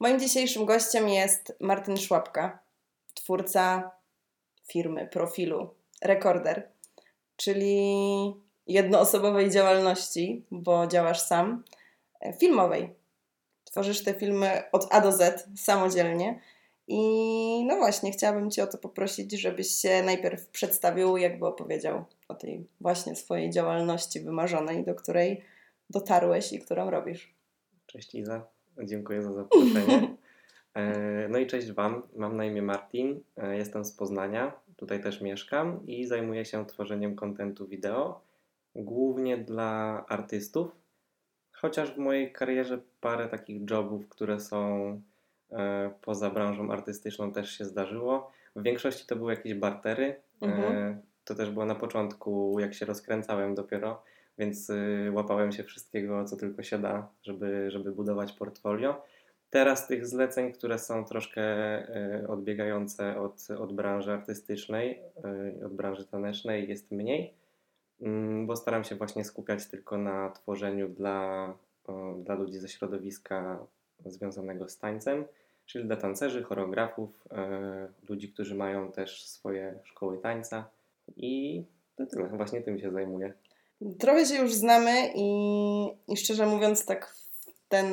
Moim dzisiejszym gościem jest Martin Szłapka, twórca firmy, profilu Rekorder, czyli jednoosobowej działalności, bo działasz sam, e, filmowej. Tworzysz te filmy od A do Z samodzielnie. I no właśnie, chciałabym Cię o to poprosić, żebyś się najpierw przedstawił, jakby opowiedział o tej właśnie swojej działalności wymarzonej, do której dotarłeś i którą robisz. Cześć Iza, dziękuję za zaproszenie. E, no i cześć Wam, mam na imię Martin, e, jestem z Poznania, tutaj też mieszkam i zajmuję się tworzeniem kontentu wideo, głównie dla artystów, chociaż w mojej karierze parę takich jobów, które są e, poza branżą artystyczną też się zdarzyło. W większości to były jakieś bartery, mhm. to też było na początku, jak się rozkręcałem dopiero, więc y, łapałem się wszystkiego, co tylko się da, żeby, żeby budować portfolio. Teraz tych zleceń, które są troszkę y, odbiegające od, od branży artystycznej, y, od branży tanecznej, jest mniej, mm, bo staram się właśnie skupiać tylko na tworzeniu dla, dla ludzi ze środowiska związanego z tańcem, czyli dla tancerzy, choreografów, ludzi, którzy mają też swoje szkoły tańca i to tyle. Właśnie tym się zajmuję. Trochę się już znamy i, i szczerze mówiąc, tak ten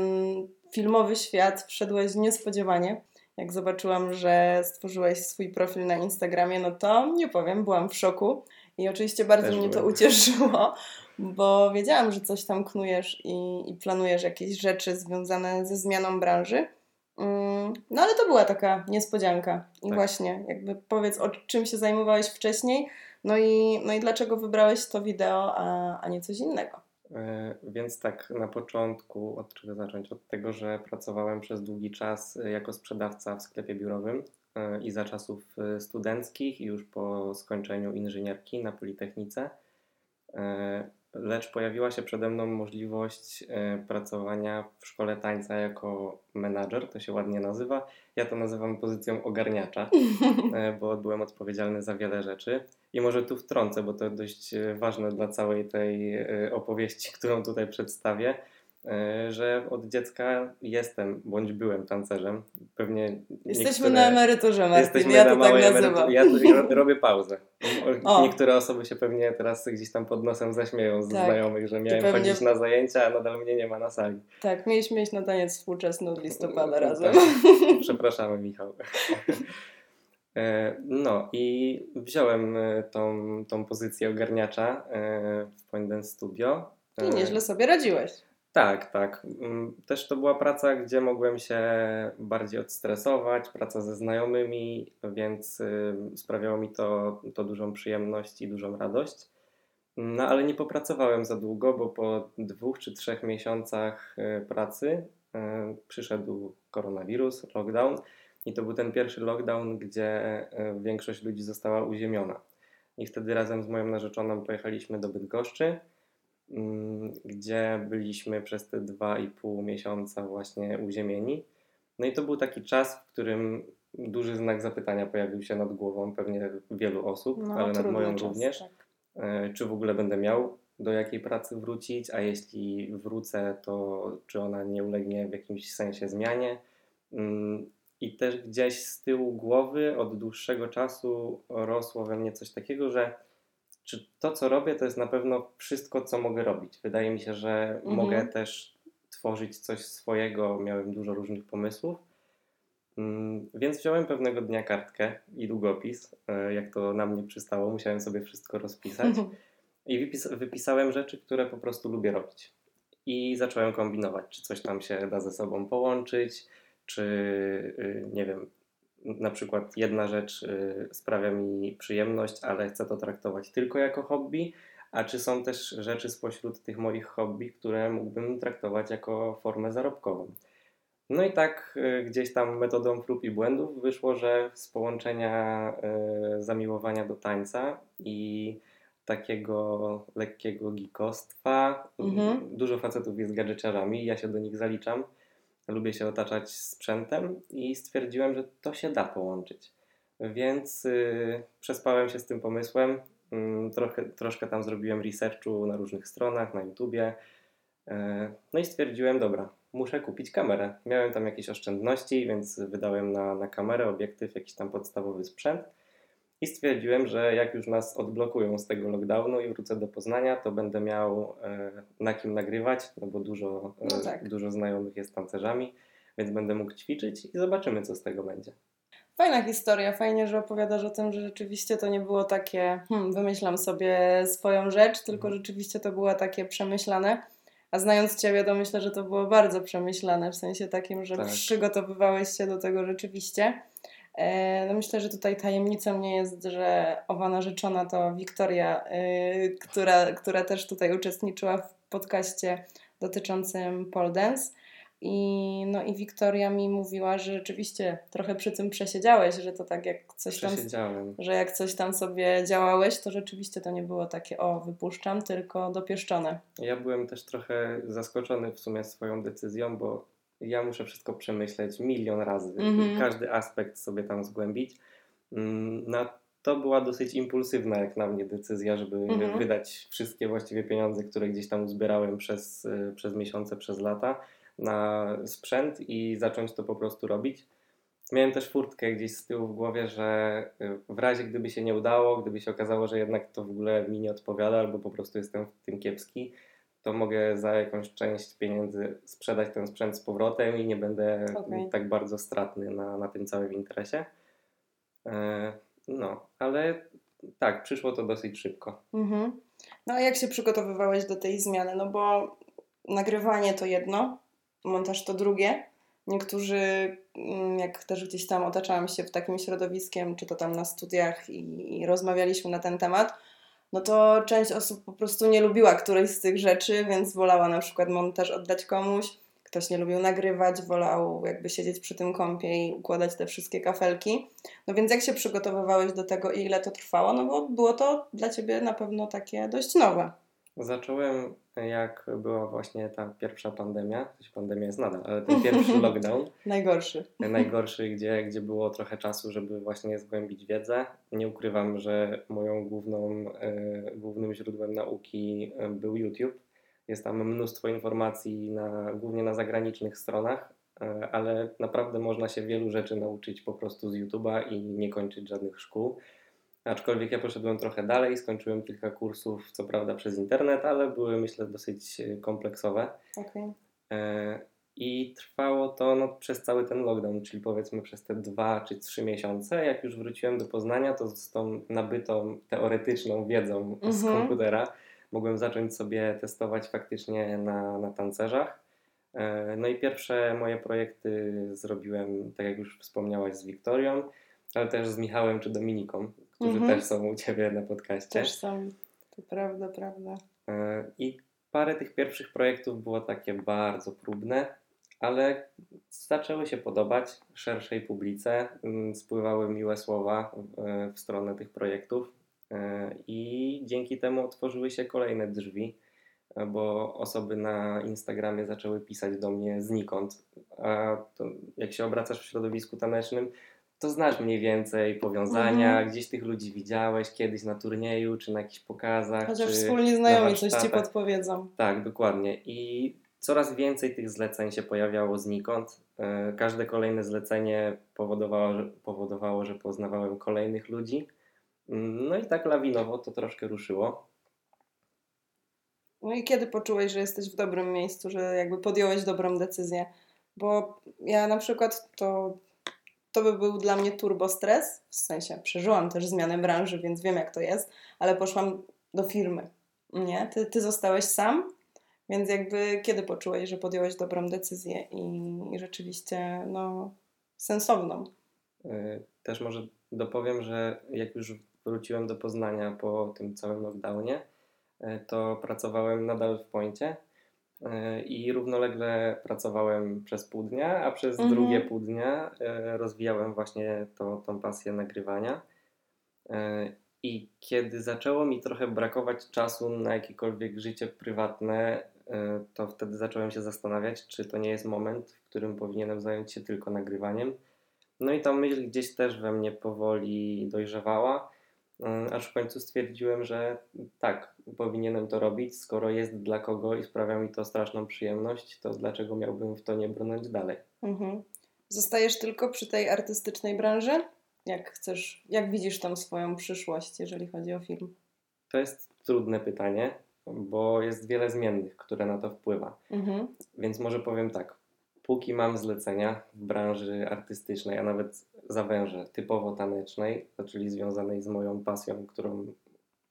filmowy świat wszedłeś niespodziewanie. Jak zobaczyłam, że stworzyłeś swój profil na Instagramie, no to nie powiem, byłam w szoku. I oczywiście bardzo Też mnie byłem. to ucieszyło, bo wiedziałam, że coś tam knujesz i, i planujesz jakieś rzeczy związane ze zmianą branży. Mm, no ale to była taka niespodzianka. I tak. właśnie, jakby powiedz, o czym się zajmowałeś wcześniej, no i, no i dlaczego wybrałeś to wideo, a, a nie coś innego? E, więc tak, na początku, od czego zacząć? Od tego, że pracowałem przez długi czas e, jako sprzedawca w sklepie biurowym e, i za czasów studenckich, i już po skończeniu inżynierki na Politechnice lecz pojawiła się przede mną możliwość e, pracowania w szkole tańca jako menadżer, to się ładnie nazywa. Ja to nazywam pozycją ogarniacza, e, bo byłem odpowiedzialny za wiele rzeczy. I może tu wtrącę, bo to dość e, ważne dla całej tej opowieści, którą tutaj przedstawię że od dziecka jestem bądź byłem tancerzem. Pewnie Jesteśmy na emeryturze, Martin, ja to tak nazywam. Ja robię pauzę. O. Niektóre osoby się pewnie teraz gdzieś tam pod nosem zaśmieją z tak. znajomych, że miałem pewnie... chodzić na zajęcia, a nadal mnie nie ma na sali. Tak, mieliśmy iść na taniec współczesny od listopada razem. Tak. Przepraszamy Michał. E, no i wziąłem e, tą, tą pozycję ogarniacza w Point Dance Studio. I nieźle sobie radziłeś. Tak, tak. Mm, też to była praca, gdzie mogłem się bardziej odstresować, praca ze znajomymi, więc y, sprawiało mi to, to dużą przyjemność i dużą radość. No ale nie popracowałem za długo, bo po dwóch czy trzech miesiącach y, pracy y, przyszedł koronawirus, lockdown i to był ten pierwszy lockdown, gdzie większość ludzi została uziemiona. I wtedy razem z moją narzeczoną pojechaliśmy do Bydgoszczy gdzie byliśmy przez te dwa i pół miesiąca właśnie uziemieni. No i to był taki czas, w którym duży znak zapytania pojawił się nad głową pewnie wielu osób, no, ale nad moją czas, również. Tak. E, czy w ogóle będę miał do jakiej pracy wrócić, a jeśli wrócę, to czy ona nie ulegnie w jakimś sensie zmianie. Mm, I też gdzieś z tyłu głowy od dłuższego czasu rosło we mnie coś takiego, że czy to, co robię, to jest na pewno wszystko, co mogę robić. Wydaje mi się, że mhm. mogę też tworzyć coś swojego. Miałem dużo różnych pomysłów. Mm, więc wziąłem pewnego dnia kartkę i długopis, e, jak to na mnie przystało. Musiałem sobie wszystko rozpisać. I wypis wypisałem rzeczy, które po prostu lubię robić. I zacząłem kombinować, czy coś tam się da ze sobą połączyć, czy y, nie wiem, na przykład jedna rzecz y, sprawia mi przyjemność, ale chcę to traktować tylko jako hobby, a czy są też rzeczy spośród tych moich hobby, które mógłbym traktować jako formę zarobkową. No i tak y, gdzieś tam metodą prób i błędów wyszło, że z połączenia y, zamiłowania do tańca i takiego lekkiego gikostwa, mhm. dużo facetów jest gadżeciarzami, ja się do nich zaliczam, lubię się otaczać sprzętem i stwierdziłem, że to się da połączyć. Więc yy, przespałem się z tym pomysłem. Yy, trochę, troszkę tam zrobiłem researchu na różnych stronach, na YouTubie. Yy, no i stwierdziłem, dobra, muszę kupić kamerę. Miałem tam jakieś oszczędności, więc wydałem na, na kamerę, obiektyw, jakiś tam podstawowy sprzęt. I stwierdziłem, że jak już nas odblokują z tego lockdownu i wrócę do Poznania, to będę miał e, na kim nagrywać, no bo dużo, e, No tak. dużo znajomych jest tancerzami, więc będę mógł ćwiczyć i zobaczymy, co z tego będzie. Fajna historia, fajnie, że opowiadasz o tym, że rzeczywiście to nie było takie, hmm, wymyślam sobie swoją rzecz, tylko Mhm. rzeczywiście to było takie przemyślane. A znając Ciebie, to myślę, że to było bardzo przemyślane, w sensie takim, że Tak. przygotowywałeś się do tego rzeczywiście. E, No myślę, że tutaj tajemnicą nie jest, że owa narzeczona to Wiktoria, e, która, która też tutaj uczestniczyła w podcaście dotyczącym pole dance. I, no i Wiktoria mi mówiła, że rzeczywiście trochę przy tym przesiedziałeś, że to tak jak coś tam, że jak coś tam sobie działałeś, to rzeczywiście to nie było takie o wypuszczam, tylko dopieszczone. Ja byłem też trochę zaskoczony w sumie swoją decyzją, bo ja muszę wszystko przemyśleć milion razy, Mhm. każdy aspekt sobie tam zgłębić. No, to była dosyć impulsywna jak na mnie decyzja, żeby Mhm. wydać wszystkie właściwie pieniądze, które gdzieś tam uzbierałem przez, y, przez miesiące, przez lata na sprzęt i zacząć to po prostu robić. Miałem też furtkę gdzieś z tyłu w głowie, że y, w razie gdyby się nie udało, gdyby się okazało, że jednak to w ogóle mi nie odpowiada, albo po prostu jestem w tym kiepski, to mogę za jakąś część pieniędzy sprzedać ten sprzęt z powrotem i nie będę Okej. tak bardzo stratny na, na tym całym interesie. E, No, ale tak, przyszło to dosyć szybko. Mhm. No a jak się przygotowywałeś do tej zmiany? No bo nagrywanie to jedno, montaż to drugie. Niektórzy, mm, jak też gdzieś tam otaczałam się w takim środowiskiem, czy to tam na studiach i, i rozmawialiśmy na ten temat, no to część osób po prostu nie lubiła którejś z tych rzeczy, więc wolała na przykład montaż oddać komuś. Ktoś nie lubił nagrywać, wolał jakby siedzieć przy tym kąpie i układać te wszystkie kafelki. No więc jak się przygotowywałeś do tego i ile to trwało? No bo było to dla Ciebie na pewno takie dość nowe. Zacząłem jak była właśnie ta pierwsza pandemia, pandemia jest nadal, ale ten pierwszy lockdown, Najgorszy. najgorszy, gdzie, gdzie było trochę czasu, żeby właśnie zgłębić wiedzę. Nie ukrywam, że moją główną, e, głównym źródłem nauki e, był YouTube. Jest tam mnóstwo informacji, na, głównie na zagranicznych stronach, e, ale naprawdę można się wielu rzeczy nauczyć po prostu z YouTube'a i nie kończyć żadnych szkół. Aczkolwiek ja poszedłem trochę dalej, skończyłem kilka kursów, co prawda przez internet, ale były myślę dosyć e, kompleksowe. Okej. E, I trwało to no, przez cały ten lockdown, czyli powiedzmy przez te dwa czy trzy miesiące. Jak już wróciłem do Poznania, to z tą nabytą teoretyczną wiedzą z Mhm. komputera mogłem zacząć sobie testować faktycznie na, na tancerzach. E, No i pierwsze moje projekty zrobiłem, tak jak już wspomniałaś, z Wiktorią, ale też z Michałem czy Dominiką, którzy Mhm. też są u Ciebie na podcaście. Też są. To prawda, prawda. E, I parę tych pierwszych projektów było takie bardzo próbne, ale zaczęły się podobać szerszej publice. mm, Spływały miłe słowa e, w stronę tych projektów e, i dzięki temu otworzyły się kolejne drzwi, bo osoby na Instagramie zaczęły pisać do mnie znikąd. A jak się obracasz w środowisku tanecznym, to znasz mniej więcej powiązania, Mhm. gdzieś tych ludzi widziałeś kiedyś na turnieju, czy na jakichś pokazach. Chociaż czy wspólni znajomi na coś Ci podpowiedzą. Tak, dokładnie. I coraz więcej tych zleceń się pojawiało znikąd. E, Każde kolejne zlecenie powodowało, że, powodowało, że poznawałem kolejnych ludzi. Mm, No i tak lawinowo to troszkę ruszyło. No i kiedy poczułeś, że jesteś w dobrym miejscu, że jakby podjąłeś dobrą decyzję? Bo ja na przykład to, to by był dla mnie turbo stres, w sensie przeżyłam też zmianę branży, więc wiem jak to jest, ale poszłam do firmy, nie? Ty, ty zostałeś sam, więc jakby kiedy poczułeś, że podjąłeś dobrą decyzję i, rzeczywiście no sensowną? E, Też może dopowiem, że jak już wróciłem do Poznania po tym całym lockdownie, e, to pracowałem nadal w Poincie i równolegle pracowałem przez pół dnia, a przez Mhm. drugie pół dnia e, rozwijałem właśnie tą, tą pasję nagrywania. E, I kiedy zaczęło mi trochę brakować czasu na jakiekolwiek życie prywatne, e, to wtedy zacząłem się zastanawiać, czy to nie jest moment, w którym powinienem zająć się tylko nagrywaniem. No i ta myśl gdzieś też we mnie powoli dojrzewała. E, aż w końcu stwierdziłem, że tak, powinienem to robić, skoro jest dla kogo i sprawia mi to straszną przyjemność, to dlaczego miałbym w to nie brnąć dalej? Mhm. Zostajesz tylko przy tej artystycznej branży? Jak chcesz, jak widzisz tam swoją przyszłość, jeżeli chodzi o film? To jest trudne pytanie, bo jest wiele zmiennych, które na to wpływa. Mhm. Więc może powiem tak. Póki mam zlecenia w branży artystycznej, a nawet zawężę, typowo tanecznej, czyli związanej z moją pasją, którą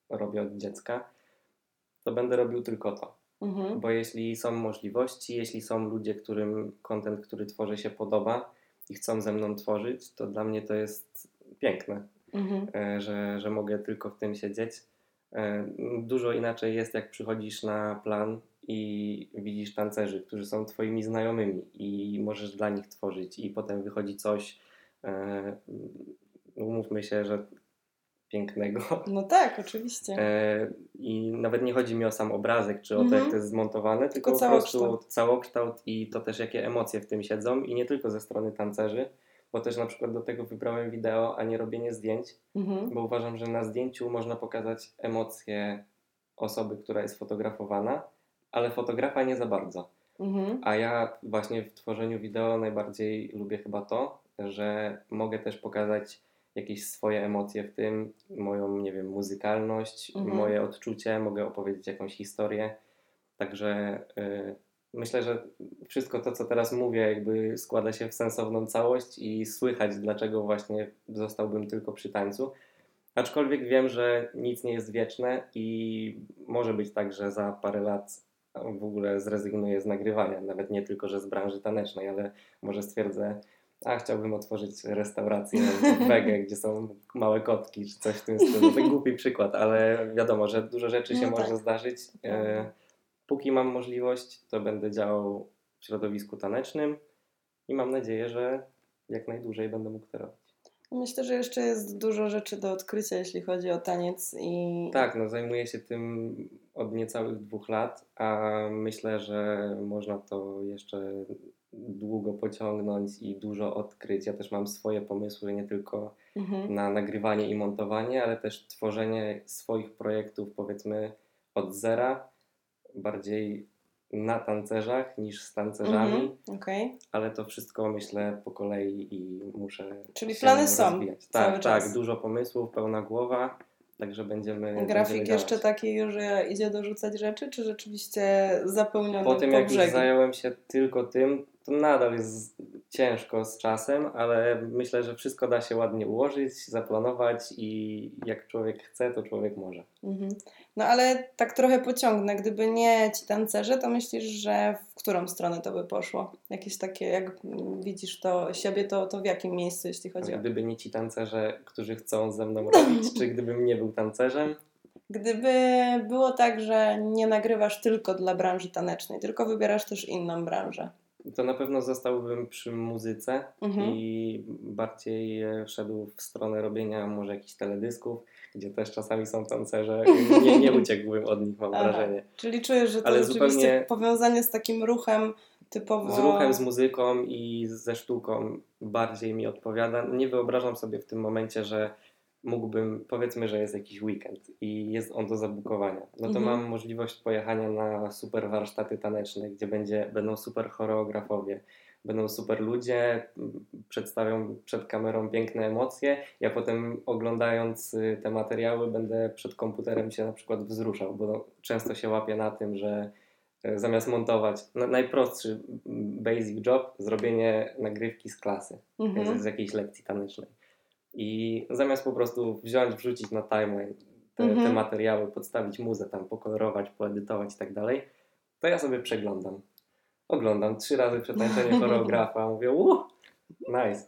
robię od dziecka, to będę robił tylko to. Mhm. Bo jeśli są możliwości, jeśli są ludzie, którym kontent, który tworzę się podoba i chcą ze mną tworzyć, to dla mnie to jest piękne, Mhm. e, że, że mogę tylko w tym siedzieć. E, Dużo inaczej jest, jak przychodzisz na plan i widzisz tancerzy, którzy są twoimi znajomymi i możesz dla nich tworzyć i potem wychodzi coś, e, umówmy się, że pięknego. No tak, oczywiście. E, I nawet nie chodzi mi o sam obrazek, czy o to, Mhm. jak to jest zmontowane, tylko, Tylko po prostu całokształt. całokształt i to też, jakie emocje w tym siedzą i nie tylko ze strony tancerzy, bo też na przykład do tego wybrałem wideo, a nie robienie zdjęć, Mhm. bo uważam, że na zdjęciu można pokazać emocje osoby, która jest fotografowana, ale fotografa nie za bardzo. Mhm. A ja właśnie w tworzeniu wideo najbardziej lubię chyba to, że mogę też pokazać jakieś swoje emocje w tym, moją, nie wiem, muzykalność, Mhm. moje odczucie, mogę opowiedzieć jakąś historię. Także y, myślę, że wszystko to, co teraz mówię, jakby składa się w sensowną całość i słychać, dlaczego właśnie zostałbym tylko przy tańcu. Aczkolwiek wiem, że nic nie jest wieczne i może być tak, że za parę lat w ogóle zrezygnuję z nagrywania. Nawet nie tylko, że z branży tanecznej, ale może stwierdzę, a chciałbym otworzyć restaurację w wege, gdzie są małe kotki, czy coś w tym stylu. To głupi przykład, ale wiadomo, że dużo rzeczy się No może tak. zdarzyć. E, póki mam możliwość, to będę działał w środowisku tanecznym i mam nadzieję, że jak najdłużej będę mógł to robić. Myślę, że jeszcze jest dużo rzeczy do odkrycia, jeśli chodzi o taniec i Tak, no zajmuję się tym od niecałych dwóch lat, a myślę, że można to jeszcze długo pociągnąć i dużo odkryć. Ja też mam swoje pomysły, nie tylko Mhm. na nagrywanie i montowanie, ale też tworzenie swoich projektów, powiedzmy, od zera, bardziej na tancerzach niż z tancerzami, Mhm. Okej. ale to wszystko myślę po kolei i muszę. Czyli plany są rozwijać. cały Tak, czas. tak, dużo pomysłów, pełna głowa, także będziemy. Grafik będziemy jeszcze taki, że idzie dorzucać rzeczy, czy rzeczywiście zapełniony Po tym, jak już zająłem się tylko tym, to nadal jest ciężko z czasem, ale myślę, że wszystko da się ładnie ułożyć, zaplanować i jak człowiek chce, to człowiek może. Mhm. No ale tak trochę pociągnę. Gdyby nie ci tancerze, to myślisz, że w którą stronę to by poszło? Jakieś takie, jak widzisz to siebie, to, to w jakim miejscu, jeśli chodzi o... Gdyby nie ci tancerze, którzy chcą ze mną robić, czy gdybym nie był tancerzem, Gdyby było tak, że nie nagrywasz tylko dla branży tanecznej, tylko wybierasz też inną branżę. To na pewno zostałbym przy muzyce Mhm. i bardziej e, szedł w stronę robienia może jakichś teledysków, gdzie też czasami są tancerze. Nie, nie uciekłbym od nich, mam Aha. wrażenie. Czyli czujesz, że to Ale rzeczywiście zupełnie- powiązanie z takim ruchem typowo... Z ruchem, z muzyką i ze sztuką bardziej mi odpowiada. Nie wyobrażam sobie w tym momencie, że mógłbym, powiedzmy, że jest jakiś weekend i jest on do zabukowania. No to Mhm. mam możliwość pojechania na super warsztaty taneczne, gdzie będzie, będą super choreografowie, będą super ludzie, przedstawią przed kamerą piękne emocje. Ja potem oglądając y, te materiały będę przed komputerem się na przykład wzruszał, bo często się łapię na tym, że e, zamiast montować na, najprostszy basic job, zrobienie nagrywki z klasy, Mhm. z, z jakiejś lekcji tanecznej. I zamiast po prostu wziąć, wrzucić na timeline te, Mhm. te materiały, podstawić muzę tam, pokolorować, poedytować i tak dalej, to ja sobie przeglądam. Oglądam trzy razy przetańczenie choreografa, mówię, uuu, nice.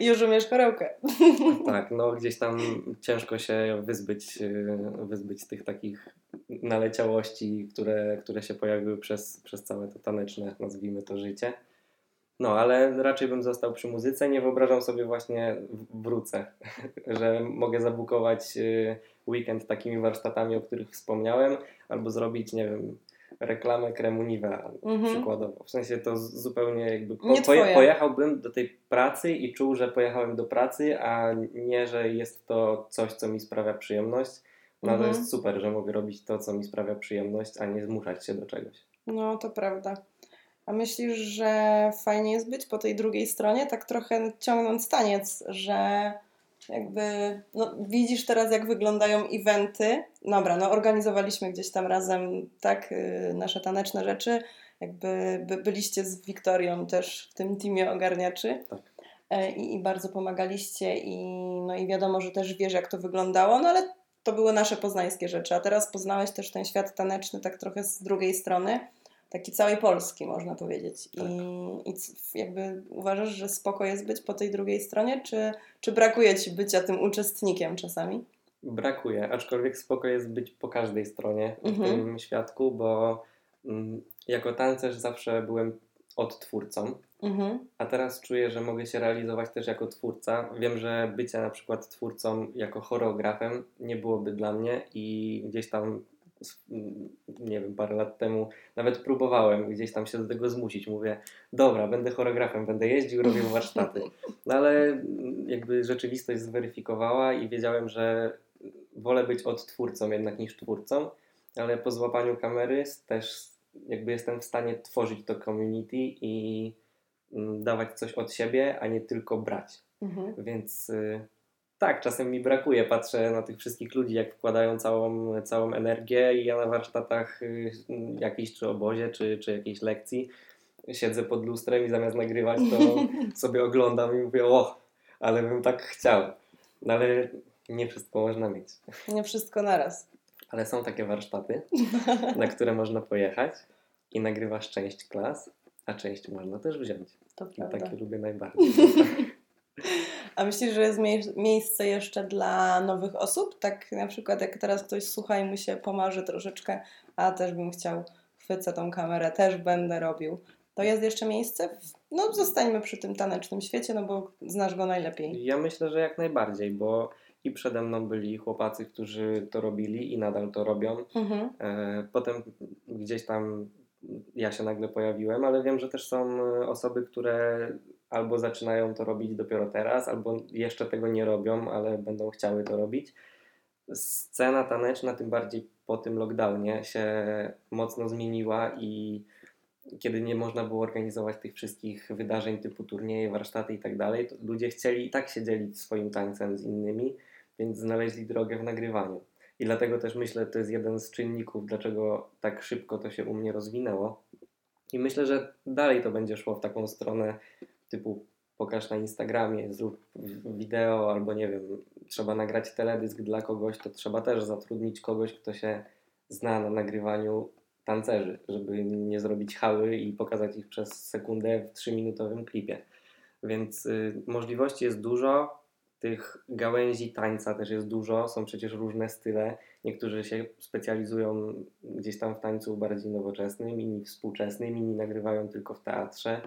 Już umiesz perełkę. Tak, no gdzieś tam ciężko się wyzbyć, y, wyzbyć tych takich naleciałości, które, które się pojawiły przez, przez całe to taneczne, nazwijmy to, życie. No, ale raczej bym został przy muzyce. Nie wyobrażam sobie właśnie, wrócę, że mogę zabukować y, weekend takimi warsztatami, o których wspomniałem, albo zrobić, nie wiem, reklamę kremu Mhm. przykładowo. W sensie to zupełnie jakby po, pojechałbym do tej pracy i czuł, że pojechałem do pracy, a nie, że jest to coś, co mi sprawia przyjemność. No Mhm. to jest super, że mogę robić to, co mi sprawia przyjemność, a nie zmuszać się do czegoś. No, to prawda. A myślisz, że fajnie jest być po tej drugiej stronie, tak trochę ciągnąc taniec, że jakby no, widzisz teraz, jak wyglądają eventy. Dobra, no organizowaliśmy gdzieś tam razem, tak, y, nasze taneczne rzeczy. Jakby by, byliście z Wiktorią też w tym teamie ogarniaczy. Tak. E, I, I bardzo pomagaliście i, no i wiadomo, że też wiesz, jak to wyglądało, no ale to były nasze poznańskie rzeczy, a teraz poznałeś też ten świat taneczny tak trochę z drugiej strony, taki całej Polski można powiedzieć. Tak. I, I jakby uważasz, że spoko jest być po tej drugiej stronie, czy, czy brakuje Ci bycia tym uczestnikiem czasami? Brakuje, aczkolwiek spoko jest być po każdej stronie w Mhm. tym świadku, bo mm, jako tancerz zawsze byłem odtwórcą, Mhm. a teraz czuję, że mogę się realizować też jako twórca. Wiem, że bycie na przykład twórcą jako choreografem nie byłoby dla mnie i gdzieś tam, nie wiem, parę lat temu nawet próbowałem gdzieś tam się do tego zmusić. Mówię, dobra, będę choreografem, będę jeździł, robił warsztaty. No ale mm, jakby rzeczywistość zweryfikowała i wiedziałem, że wolę być odtwórcą jednak niż twórcą, ale po złapaniu kamery też jakby jestem w stanie tworzyć to community i mm, dawać coś od siebie, a nie tylko brać. Mhm. Więc y, tak, czasem mi brakuje. Patrzę na tych wszystkich ludzi, jak wkładają całą, całą energię i ja na warsztatach y, jakiejś czy obozie, czy, czy jakiejś lekcji siedzę pod lustrem i zamiast nagrywać to sobie oglądam i mówię, o, ale bym tak chciał. No ale nie wszystko można mieć. Nie wszystko naraz. Ale są takie warsztaty, na które można pojechać i nagrywasz część klas, a część można też wziąć. To I prawda. takie lubię najbardziej. A myślisz, że jest mie- miejsce jeszcze dla nowych osób? Tak na przykład jak teraz ktoś słucha i mu się pomarzy troszeczkę, a też bym chciał, chwycę tą kamerę, też będę robił. To jest jeszcze miejsce? No zostańmy przy tym tanecznym świecie, no bo znasz go najlepiej. Ja myślę, że jak najbardziej, bo i przede mną byli chłopacy, którzy to robili i nadal to robią. Mhm. E, Potem gdzieś tam ja się nagle pojawiłem, ale wiem, że też są e, osoby, które albo zaczynają to robić dopiero teraz, albo jeszcze tego nie robią, ale będą chciały to robić. Scena taneczna, tym bardziej po tym lockdownie, się mocno zmieniła i kiedy nie można było organizować tych wszystkich wydarzeń typu turnieje, warsztaty i tak dalej, ludzie chcieli i tak się dzielić swoim tańcem z innymi, więc znaleźli drogę w nagrywaniu. I dlatego też myślę, to jest jeden z czynników, dlaczego tak szybko to się u mnie rozwinęło. I myślę, że dalej to będzie szło w taką stronę typu pokaż na Instagramie, zrób wideo, albo nie wiem, trzeba nagrać teledysk dla kogoś, to trzeba też zatrudnić kogoś, kto się zna na nagrywaniu tancerzy, żeby nie zrobić hały i pokazać ich przez sekundę w trzyminutowym klipie. Więc y, możliwości jest dużo, tych gałęzi tańca też jest dużo, są przecież różne style. Niektórzy się specjalizują gdzieś tam w tańcu bardziej nowoczesnym, inni współczesnym, inni nagrywają tylko w teatrze.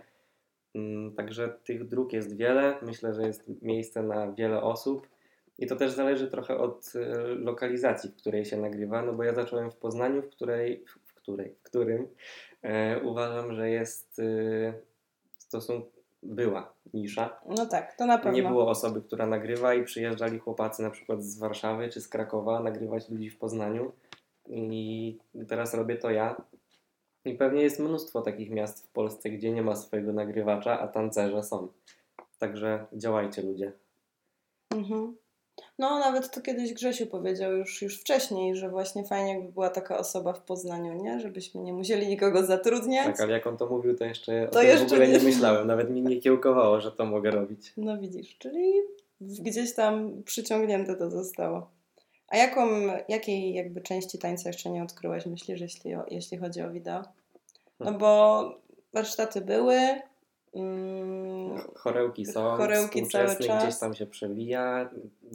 Mm, Także tych dróg jest wiele. Myślę, że jest miejsce na wiele osób. I to też zależy trochę od y, lokalizacji, w której się nagrywa. No bo ja zacząłem w Poznaniu, w której, w której, w którym e, uważam, że jest y, stosunkowo była nisza. No tak, to na pewno. Nie było osoby, która nagrywa i przyjeżdżali chłopacy na przykład z Warszawy czy z Krakowa nagrywać ludzi w Poznaniu. I teraz robię to ja. I pewnie jest mnóstwo takich miast w Polsce, gdzie nie ma swojego nagrywacza, a tancerze są. Także działajcie ludzie. Mhm. No, nawet to kiedyś Grzesiu powiedział już, już wcześniej, że właśnie fajnie jakby była taka osoba w Poznaniu, nie? Żebyśmy nie musieli nikogo zatrudniać. Tak, ale jak on to mówił, to jeszcze o To tym jeszcze w ogóle nie nie- myślałem. Nawet mi nie kiełkowało, że to mogę robić. No widzisz, czyli gdzieś tam przyciągnięte to zostało. A jaką, jakiej jakby części tańca jeszcze nie odkryłaś, myślisz, jeśli, o, jeśli chodzi o wideo? No bo warsztaty były, mm, Chorełki są, Chorełki cały czas. gdzieś tam się przewija,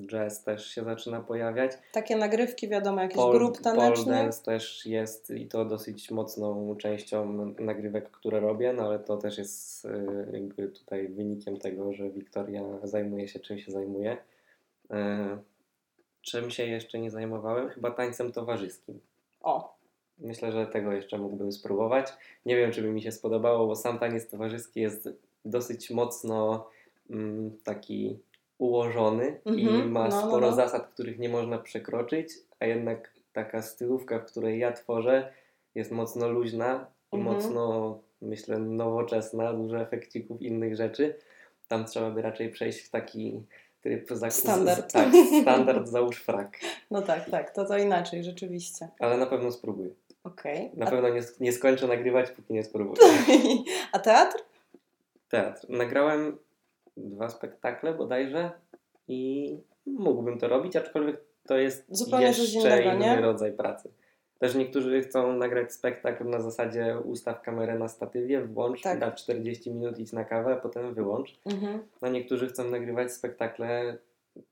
jazz też się zaczyna pojawiać. takie nagrywki, wiadomo, jakichś Pole- grup Pole tanecznych. dance też jest i to dosyć mocną częścią nagrywek, które robię, no ale to też jest y, jakby tutaj wynikiem tego, że Wiktoria zajmuje się czym się zajmuje. Czym się jeszcze nie zajmowałem? Chyba tańcem towarzyskim. O, Myślę, że tego jeszcze mógłbym spróbować. Nie wiem, czy by mi się spodobało, bo sam taniec towarzyski jest dosyć mocno mm, taki ułożony i Mhm, ma no, no, sporo no. zasad, których nie można przekroczyć, a jednak taka stylówka, w której ja tworzę, jest mocno luźna i Mhm. mocno, myślę, nowoczesna, dużo efekcików innych rzeczy. Tam trzeba by raczej przejść w taki tryb Standard. Z, tak, standard załóż frak. No tak, tak, to to inaczej, rzeczywiście. Ale na pewno spróbuję. Okej. Na pewno nie, nie skończę nagrywać, póki nie spróbuję. A, a teatr? Teatr. Nagrałem dwa spektakle bodajże i mógłbym to robić, aczkolwiek to jest Zupełnie jeszcze innego, inny nie? rodzaj pracy. Też niektórzy chcą nagrać spektakl na zasadzie ustaw kamerę na statywie, włącz, Tak. da 40 minut, idź na kawę, a potem wyłącz. Mhm. A niektórzy chcą nagrywać spektakle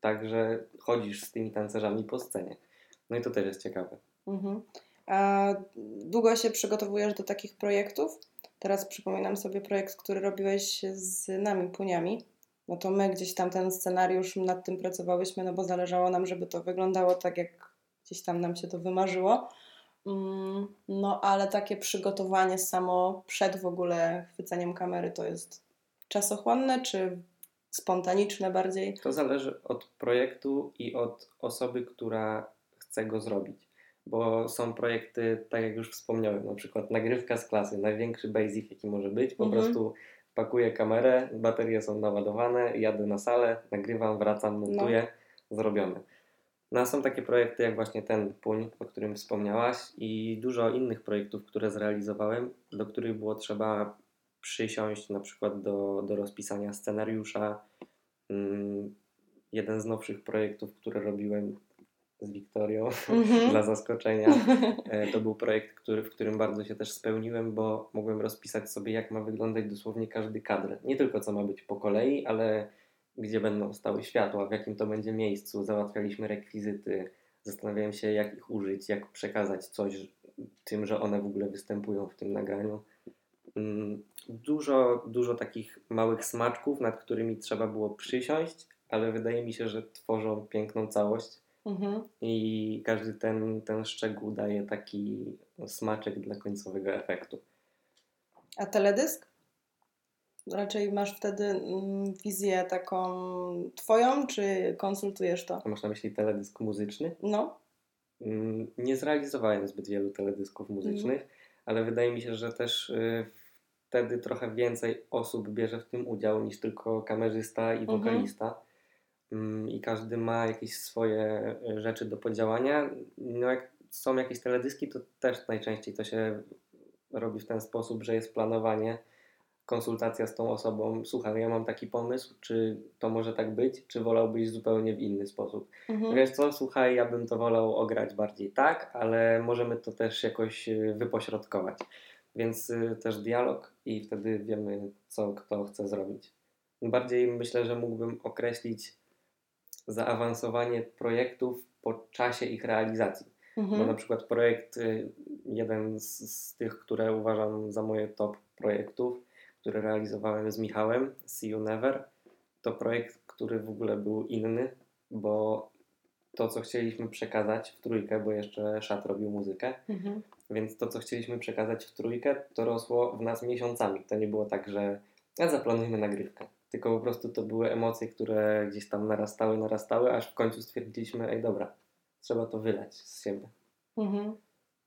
tak, że chodzisz z tymi tancerzami po scenie. No i to też jest ciekawe. Mhm. A długo się przygotowujesz do takich projektów? Teraz przypominam sobie projekt, który robiłeś z nami, Puniami. No to my gdzieś tam ten scenariusz nad tym pracowałyśmy, no bo zależało nam, żeby to wyglądało tak, jak gdzieś tam nam się to wymarzyło. Mm, No ale takie przygotowanie samo przed w ogóle chwyceniem kamery to jest czasochłonne czy spontaniczne bardziej? To zależy od projektu i od osoby, która chce go zrobić. Bo są projekty, tak jak już wspomniałem, na przykład nagrywka z klasy, największy basic jaki może być. Po Mhm. prostu pakuję kamerę, baterie są naładowane, jadę na salę, nagrywam, wracam, montuję, zrobione. No a są takie projekty jak właśnie ten Puń, o którym wspomniałaś i dużo innych projektów, które zrealizowałem, do których było trzeba przysiąść na przykład do, do rozpisania scenariusza. Mm, Jeden z nowszych projektów, które robiłem z Wiktorią Mhm. dla zaskoczenia, e, to był projekt, który, w którym bardzo się też spełniłem, bo mogłem rozpisać sobie, jak ma wyglądać dosłownie każdy kadr. Nie tylko co ma być po kolei, ale gdzie będą stały światła, w jakim to będzie miejscu. Załatwialiśmy rekwizyty, zastanawiałem się, jak ich użyć, jak przekazać coś tym, że one w ogóle występują w tym nagraniu. Mm, Dużo, dużo takich małych smaczków, nad którymi trzeba było przysiąść, ale wydaje mi się, że tworzą piękną całość. Mhm. I każdy ten, ten szczegół daje taki smaczek dla końcowego efektu. A teledysk? Raczej masz wtedy mm, wizję taką twoją, czy konsultujesz to? A masz na myśli teledysk muzyczny? No, Mm, Nie zrealizowałem zbyt wielu teledysków muzycznych, ale wydaje mi się, że też y, wtedy trochę więcej osób bierze w tym udział niż tylko kamerzysta i Mhm. wokalista. Mm, I każdy ma jakieś swoje y, rzeczy do podziałania. No jak są jakieś teledyski, to też najczęściej to się robi w ten sposób, że jest planowanie, konsultacja z tą osobą. Słuchaj, ja mam taki pomysł, czy to może tak być, czy wolałbyś zupełnie w inny sposób. mhm. Wiesz co, słuchaj, ja bym to wolał ograć bardziej tak, ale możemy to też jakoś y, wypośrodkować. Więc y, też dialog i wtedy wiemy, co kto chce zrobić. Bardziej myślę, że mógłbym określić zaawansowanie projektów po czasie ich realizacji. Bo na Mhm. przykład projekt, y, jeden z, z tych, które uważam za moje top projektów, który realizowałem z Michałem, See You Never, to projekt, który w ogóle był inny, bo to, co chcieliśmy przekazać w trójkę, bo jeszcze Szat robił muzykę, Mhm. więc to, co chcieliśmy przekazać w trójkę, to rosło w nas miesiącami. To nie było tak, że a zaplanujmy nagrywkę. Tylko po prostu to były emocje, które gdzieś tam narastały, narastały, aż w końcu stwierdziliśmy, ej dobra, trzeba to wylać z siebie. Mhm.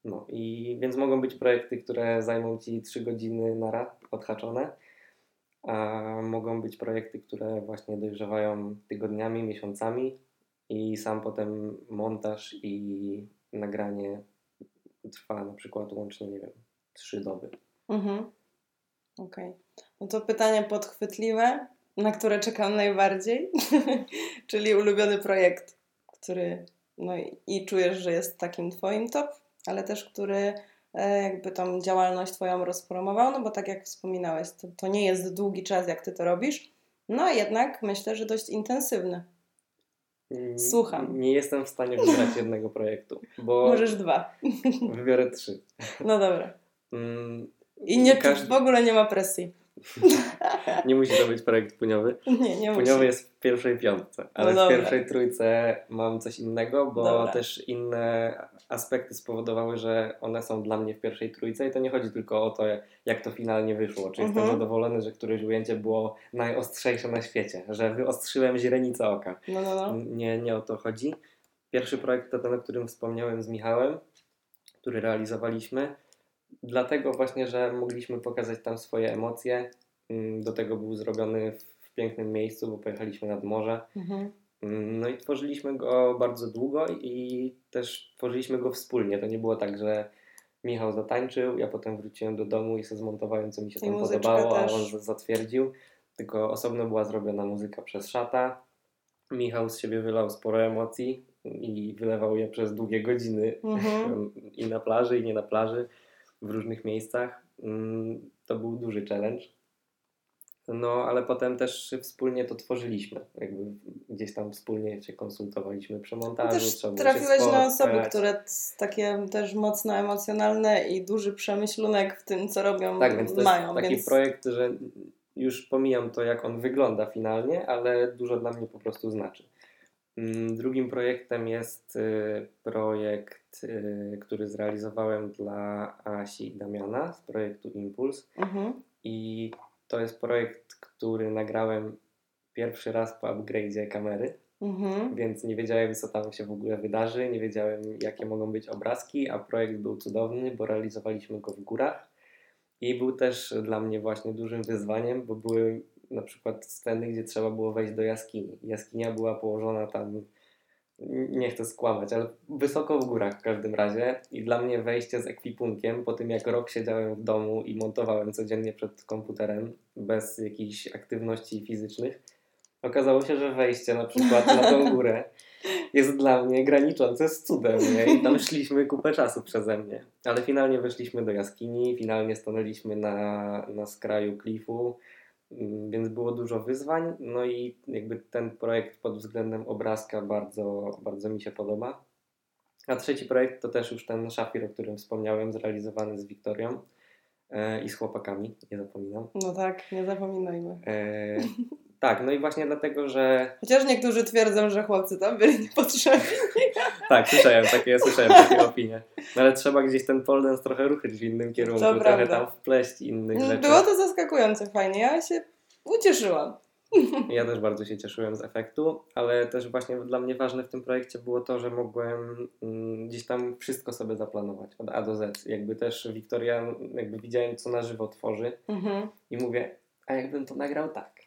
No i więc mogą być projekty, które zajmą Ci 3 godziny na rad odhaczone, a mogą być projekty, które właśnie dojrzewają tygodniami, miesiącami i sam potem montaż i nagranie trwa na przykład łącznie, nie wiem, 3 doby. Mhm. Okej. No to pytanie podchwytliwe, na które czekam najbardziej, czyli ulubiony projekt, który no i, i czujesz, że jest takim twoim top, ale też który e, jakby tą działalność twoją rozpromował, no bo tak jak wspominałeś, to, to nie jest długi czas, jak ty to robisz, no jednak myślę, że dość intensywny. Mm, Słucham. Nie jestem w stanie wybrać jednego projektu, bo Możesz dwa. wybiorę trzy. No dobra. Mm, I nie, Każdy- w ogóle nie ma presji. nie musi to być projekt puniowy. Nie, nie Puniowy musi. jest w pierwszej piątce, ale No w pierwszej trójce mam coś innego, bo Dobra. też inne aspekty spowodowały, że one są dla mnie w pierwszej trójce i to nie chodzi tylko o to, jak to finalnie wyszło. Czy jestem Mhm. zadowolony, że któreś ujęcie było najostrzejsze na świecie, że wyostrzyłem źrenicę oka. No, no, no. Nie, nie o to chodzi. Pierwszy projekt to ten, o którym wspomniałem z Michałem, który realizowaliśmy. Dlatego właśnie, że mogliśmy pokazać tam swoje emocje. Mm, Do tego był zrobiony w- pięknym miejscu, bo pojechaliśmy nad morze. Mhm. Mm, No i tworzyliśmy go bardzo długo i też tworzyliśmy go wspólnie. To nie było tak, że Michał zatańczył, ja potem wróciłem do domu i sobie zmontowałem, co mi się I tam podobało, a też. on z- zatwierdził. Tylko osobno była zrobiona muzyka przez szata. Michał z siebie wylał sporo emocji i wylewał je przez długie godziny Mhm. i na plaży, i nie na plaży, w różnych miejscach. Mm, To był duży challenge. No, ale potem też wspólnie to tworzyliśmy. Jakby gdzieś tam wspólnie się konsultowaliśmy przy montażu. Też trafiłeś na osoby, które takie też mocno emocjonalne i duży przemyślunek w tym, co robią, Tak, więc to mają. jest taki więc... projekt, że już pomijam to, jak on wygląda finalnie, ale dużo dla mnie po prostu znaczy. Mm, Drugim projektem jest y, projekt, y, który zrealizowałem dla Asi i Damiana z projektu Impuls. Mhm. I to jest projekt, który nagrałem pierwszy raz po upgrade'zie kamery, Mhm. więc nie wiedziałem, co tam się w ogóle wydarzy, nie wiedziałem, jakie mogą być obrazki, a projekt był cudowny, bo realizowaliśmy go w górach. I był też dla mnie właśnie dużym wyzwaniem, bo były na przykład sceny, gdzie trzeba było wejść do jaskini. Jaskinia była położona tam, nie chcę skłamać, ale wysoko w górach w każdym razie. I dla mnie wejście z ekwipunkiem, po tym jak rok siedziałem w domu i montowałem codziennie przed komputerem, bez jakichś aktywności fizycznych, okazało się, że wejście na przykład na tą górę jest dla mnie graniczące z cudem, nie? I tam szliśmy kupę czasu przeze mnie. Ale finalnie weszliśmy do jaskini, finalnie stanęliśmy na, na skraju klifu, więc było dużo wyzwań. No i jakby ten projekt pod względem obrazka bardzo, bardzo mi się podoba. A trzeci projekt to też już ten szafir, o którym wspomniałem, zrealizowany z Wiktorią e, i z chłopakami, nie zapominam. No tak, nie zapominajmy. Tak, no i właśnie dlatego, że Chociaż niektórzy twierdzą, że chłopcy tam byli niepotrzebni. Tak, słyszałem takie, słyszałem takie opinie. No ale trzeba gdzieś ten pole dance trochę ruszyć w innym kierunku, To trochę prawda. tam wpleść innych rzeczy. Mm, Było to zaskakujące fajnie. Ja się ucieszyłam. Ja też bardzo się cieszyłem z efektu, ale też właśnie dla mnie ważne w tym projekcie było to, że mogłem mm, gdzieś tam wszystko sobie zaplanować od A do Z. Jakby też Wiktoria, jakby widziałem co na żywo tworzy Mhm. i mówię, a jakbym to nagrał tak,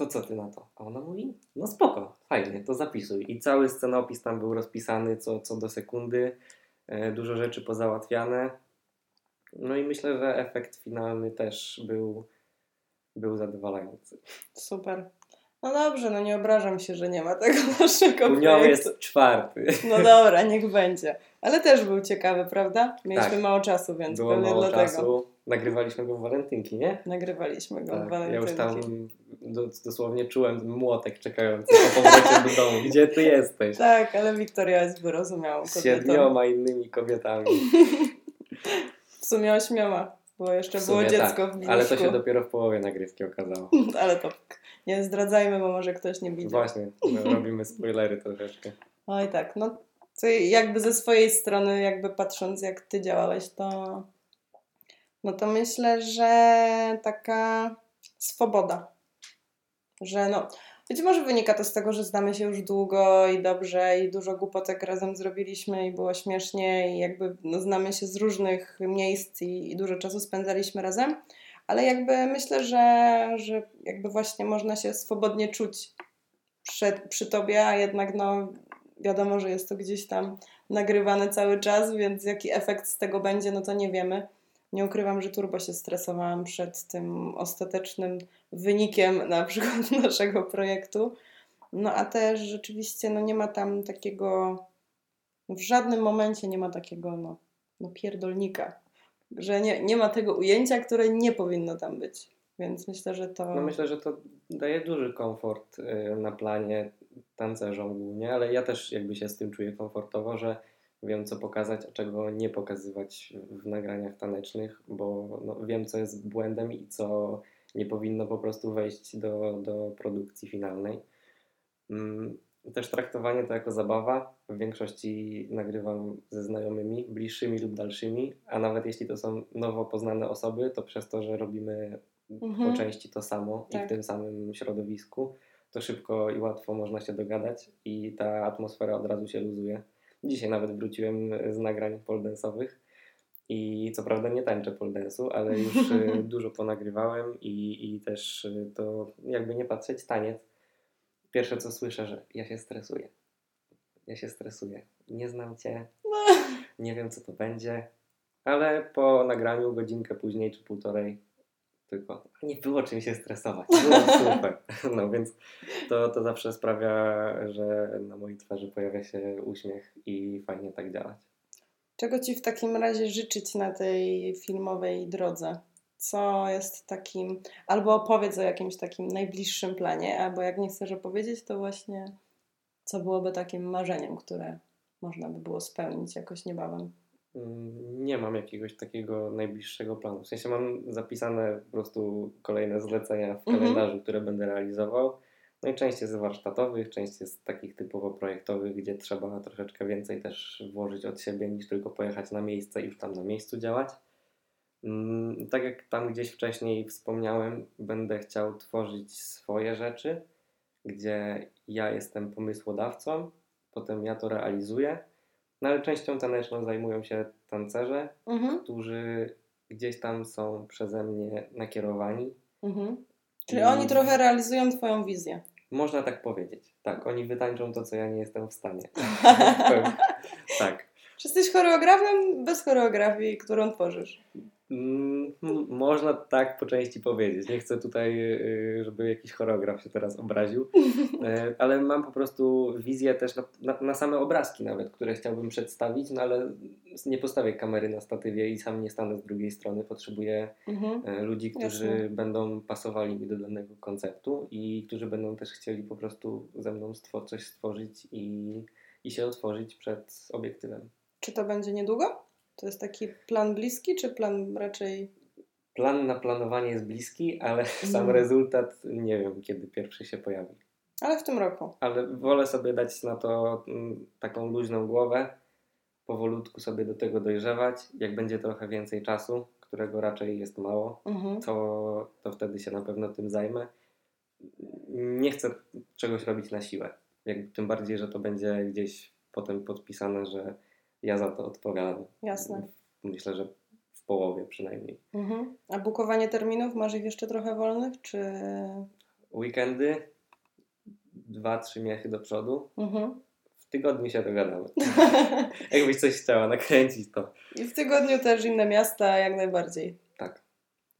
to co ty na to? A ona mówi, no spoko, fajnie, to zapisuj. I cały scenopis tam był rozpisany co, co do sekundy, e, dużo rzeczy pozałatwiane. No i myślę, że efekt finalny też był, był zadowalający. Super. No dobrze, no nie obrażam się, że nie ma tego naszego projektu. jest czwarty. No dobra, niech będzie. Ale też był ciekawy, prawda? Mieliśmy Tak. mało czasu, więc Było pewnie mało dlatego czasu. Nagrywaliśmy go w walentynki, nie? nagrywaliśmy go w Tak, ja już walentynki. tam do, dosłownie czułem młotek czekający po powrocie do domu. Gdzie ty jesteś? Tak, ale Wiktoria jest wyrozumiałą Z kobietą. siedmioma innymi kobietami. W sumie ośmioma, bo jeszcze było dziecko tak, w łóżku. Ale to się dopiero w połowie nagrywki okazało. Ale to nie zdradzajmy, bo może ktoś nie widział. Właśnie, no, robimy spoilery troszeczkę. Oj tak, no to jakby ze swojej strony, jakby patrząc jak ty działałeś, to no to myślę, że taka swoboda. Że no, być może wynika to z tego, że znamy się już długo i dobrze i dużo głupotek razem zrobiliśmy i było śmiesznie i jakby no, znamy się z różnych miejsc i, i dużo czasu spędzaliśmy razem, ale jakby myślę, że, że jakby właśnie można się swobodnie czuć przed, przy tobie, a jednak no wiadomo, że jest to gdzieś tam nagrywane cały czas, więc jaki efekt z tego będzie, no to nie wiemy. Nie ukrywam, że turbo się stresowałam przed tym ostatecznym wynikiem na przykład naszego projektu. No a też rzeczywiście no nie ma tam takiego, w żadnym momencie nie ma takiego no, no pierdolnika, że nie, nie ma tego ujęcia, które nie powinno tam być. Więc myślę, że to... No myślę, że to daje duży komfort y, na planie tancerzom głównie, ale ja też jakby się z tym czuję komfortowo, że wiem co pokazać, a czego nie pokazywać w nagraniach tanecznych, bo no, wiem co jest błędem i co nie powinno po prostu wejść do, do produkcji finalnej. Też traktowanie to jako zabawa. W większości nagrywam ze znajomymi, bliższymi lub dalszymi, a nawet jeśli to są nowo poznane osoby, to przez to, że robimy Mhm. po części to samo i Tak. w tym samym środowisku, to szybko i łatwo można się dogadać i ta atmosfera od razu się luzuje. Dzisiaj nawet wróciłem z nagrań poldensowych i co prawda nie tańczę poldensu, ale już y, dużo ponagrywałem i, i też y, to jakby nie patrzeć taniec. Pierwsze co słyszę, że ja się stresuję. Ja się stresuję. Nie znam cię, nie wiem co to będzie, ale po nagraniu godzinkę później czy półtorej tylko nie było czym się stresować. Było super. No więc to, to zawsze sprawia, że na mojej twarzy pojawia się uśmiech i fajnie tak działać. Czego Ci w takim razie życzyć na tej filmowej drodze? Co jest takim, albo opowiedz o jakimś takim najbliższym planie, albo jak nie chcesz opowiedzieć, to właśnie co byłoby takim marzeniem, które można by było spełnić jakoś niebawem. Mm, Nie mam jakiegoś takiego najbliższego planu. W sensie mam zapisane po prostu kolejne zlecenia w Mhm. kalendarzu, które będę realizował. No i część jest warsztatowych, część jest takich typowo projektowych, gdzie trzeba troszeczkę więcej też włożyć od siebie niż tylko pojechać na miejsce i już tam na miejscu działać. Mm, Tak jak tam gdzieś wcześniej wspomniałem, będę chciał tworzyć swoje rzeczy, gdzie ja jestem pomysłodawcą, potem ja to realizuję, no ale częścią taneczną zajmują się tancerze, Mhm. którzy gdzieś tam są przeze mnie nakierowani. Mhm. Czyli oni trochę realizują Twoją wizję. Można tak powiedzieć. Tak, oni wytańczą to, co ja nie jestem w stanie. tak. Czy jesteś choreografem bez choreografii, którą tworzysz? Mm, m- Można tak po części powiedzieć. Nie chcę tutaj, y, żeby jakiś choreograf się teraz obraził, E, ale mam po prostu wizję też na, na, na same obrazki nawet, które chciałbym przedstawić, no ale nie postawię kamery na statywie i sam nie stanę z drugiej strony. Potrzebuję Mhm. e, ludzi, którzy Jasne. będą pasowali mi do danego konceptu i którzy będą też chcieli po prostu ze mną stwo- coś stworzyć i, i się otworzyć przed obiektywem. Czy to będzie niedługo? To jest taki plan bliski, czy plan raczej. Plan na planowanie jest bliski, ale sam Mm. rezultat nie wiem, kiedy pierwszy się pojawi. Ale w tym roku. Ale wolę sobie dać na to mm, taką luźną głowę, powolutku sobie do tego dojrzewać. Jak będzie trochę więcej czasu, którego raczej jest mało, Mhm. to, to wtedy się na pewno tym zajmę. Nie chcę czegoś robić na siłę. Jak, tym bardziej, że to będzie gdzieś potem podpisane, że ja za to odpowiadam. Jasne. Myślę, że w połowie przynajmniej. Mhm. A bukowanie terminów masz ich jeszcze trochę wolnych, czy. Weekendy, dwa, trzy miechy do przodu. Mhm. W tygodniu się dogadamy. Jakbyś coś chciała nakręcić, to I w tygodniu też inne miasta, jak najbardziej. tak.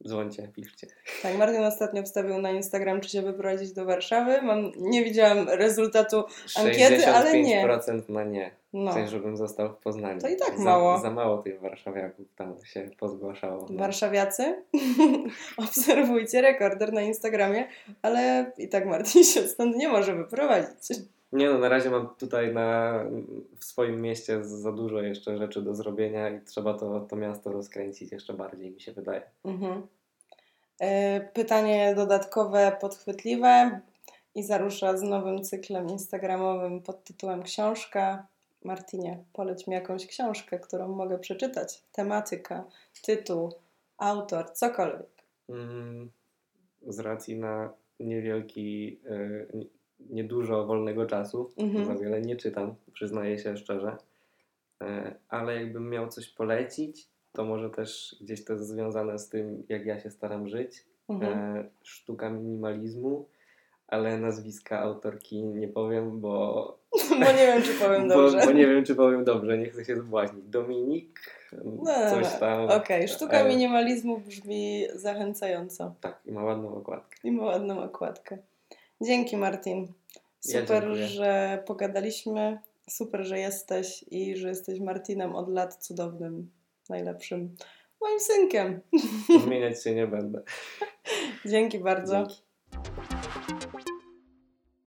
Dzwońcie, piszcie. Tak, Martin ostatnio wstawił na Instagram, czy się wyprowadzić do Warszawy. Mam, nie widziałam rezultatu. Ankiety, ale nie. 65% na nie. No. Chcesz, żebym został w Poznaniu. To i tak za, mało. Za mało tych warszawiaków tam się pozgłaszało. No. Warszawiacy, obserwujcie rekorder na Instagramie, ale i tak Martin się stąd nie może wyprowadzić. Nie no, na razie mam tutaj na, w swoim mieście za dużo jeszcze rzeczy do zrobienia i trzeba to, to miasto rozkręcić jeszcze bardziej, mi się wydaje. Mhm. E, Pytanie dodatkowe, podchwytliwe i zarusza z nowym cyklem instagramowym pod tytułem Książka. Martinie, poleć mi jakąś książkę, którą mogę przeczytać. Tematyka, tytuł, autor, cokolwiek. Mm, z racji na niewielki, nie- niedużo wolnego czasu, Mhm. za wiele nie czytam, przyznaję się szczerze, Y, ale jakbym miał coś polecić, to może też gdzieś to jest związane z tym, jak ja się staram żyć. Mhm. E, Sztuka minimalizmu, ale nazwiska autorki nie powiem, bo, Bo nie wiem, czy powiem bo, dobrze. bo nie wiem, czy powiem dobrze, nie chcę się zbłaźnić. Dominik, No, coś tam. Okej, sztuka E, minimalizmu brzmi zachęcająco Tak, i ma ładną okładkę. i ma ładną okładkę. Dzięki Martin. Ja Super, dziękuję. że pogadaliśmy. Super, że jesteś i że jesteś Martinem od lat cudownym, najlepszym moim synkiem. Zmieniać się nie będę. Dzięki bardzo. Dzięki.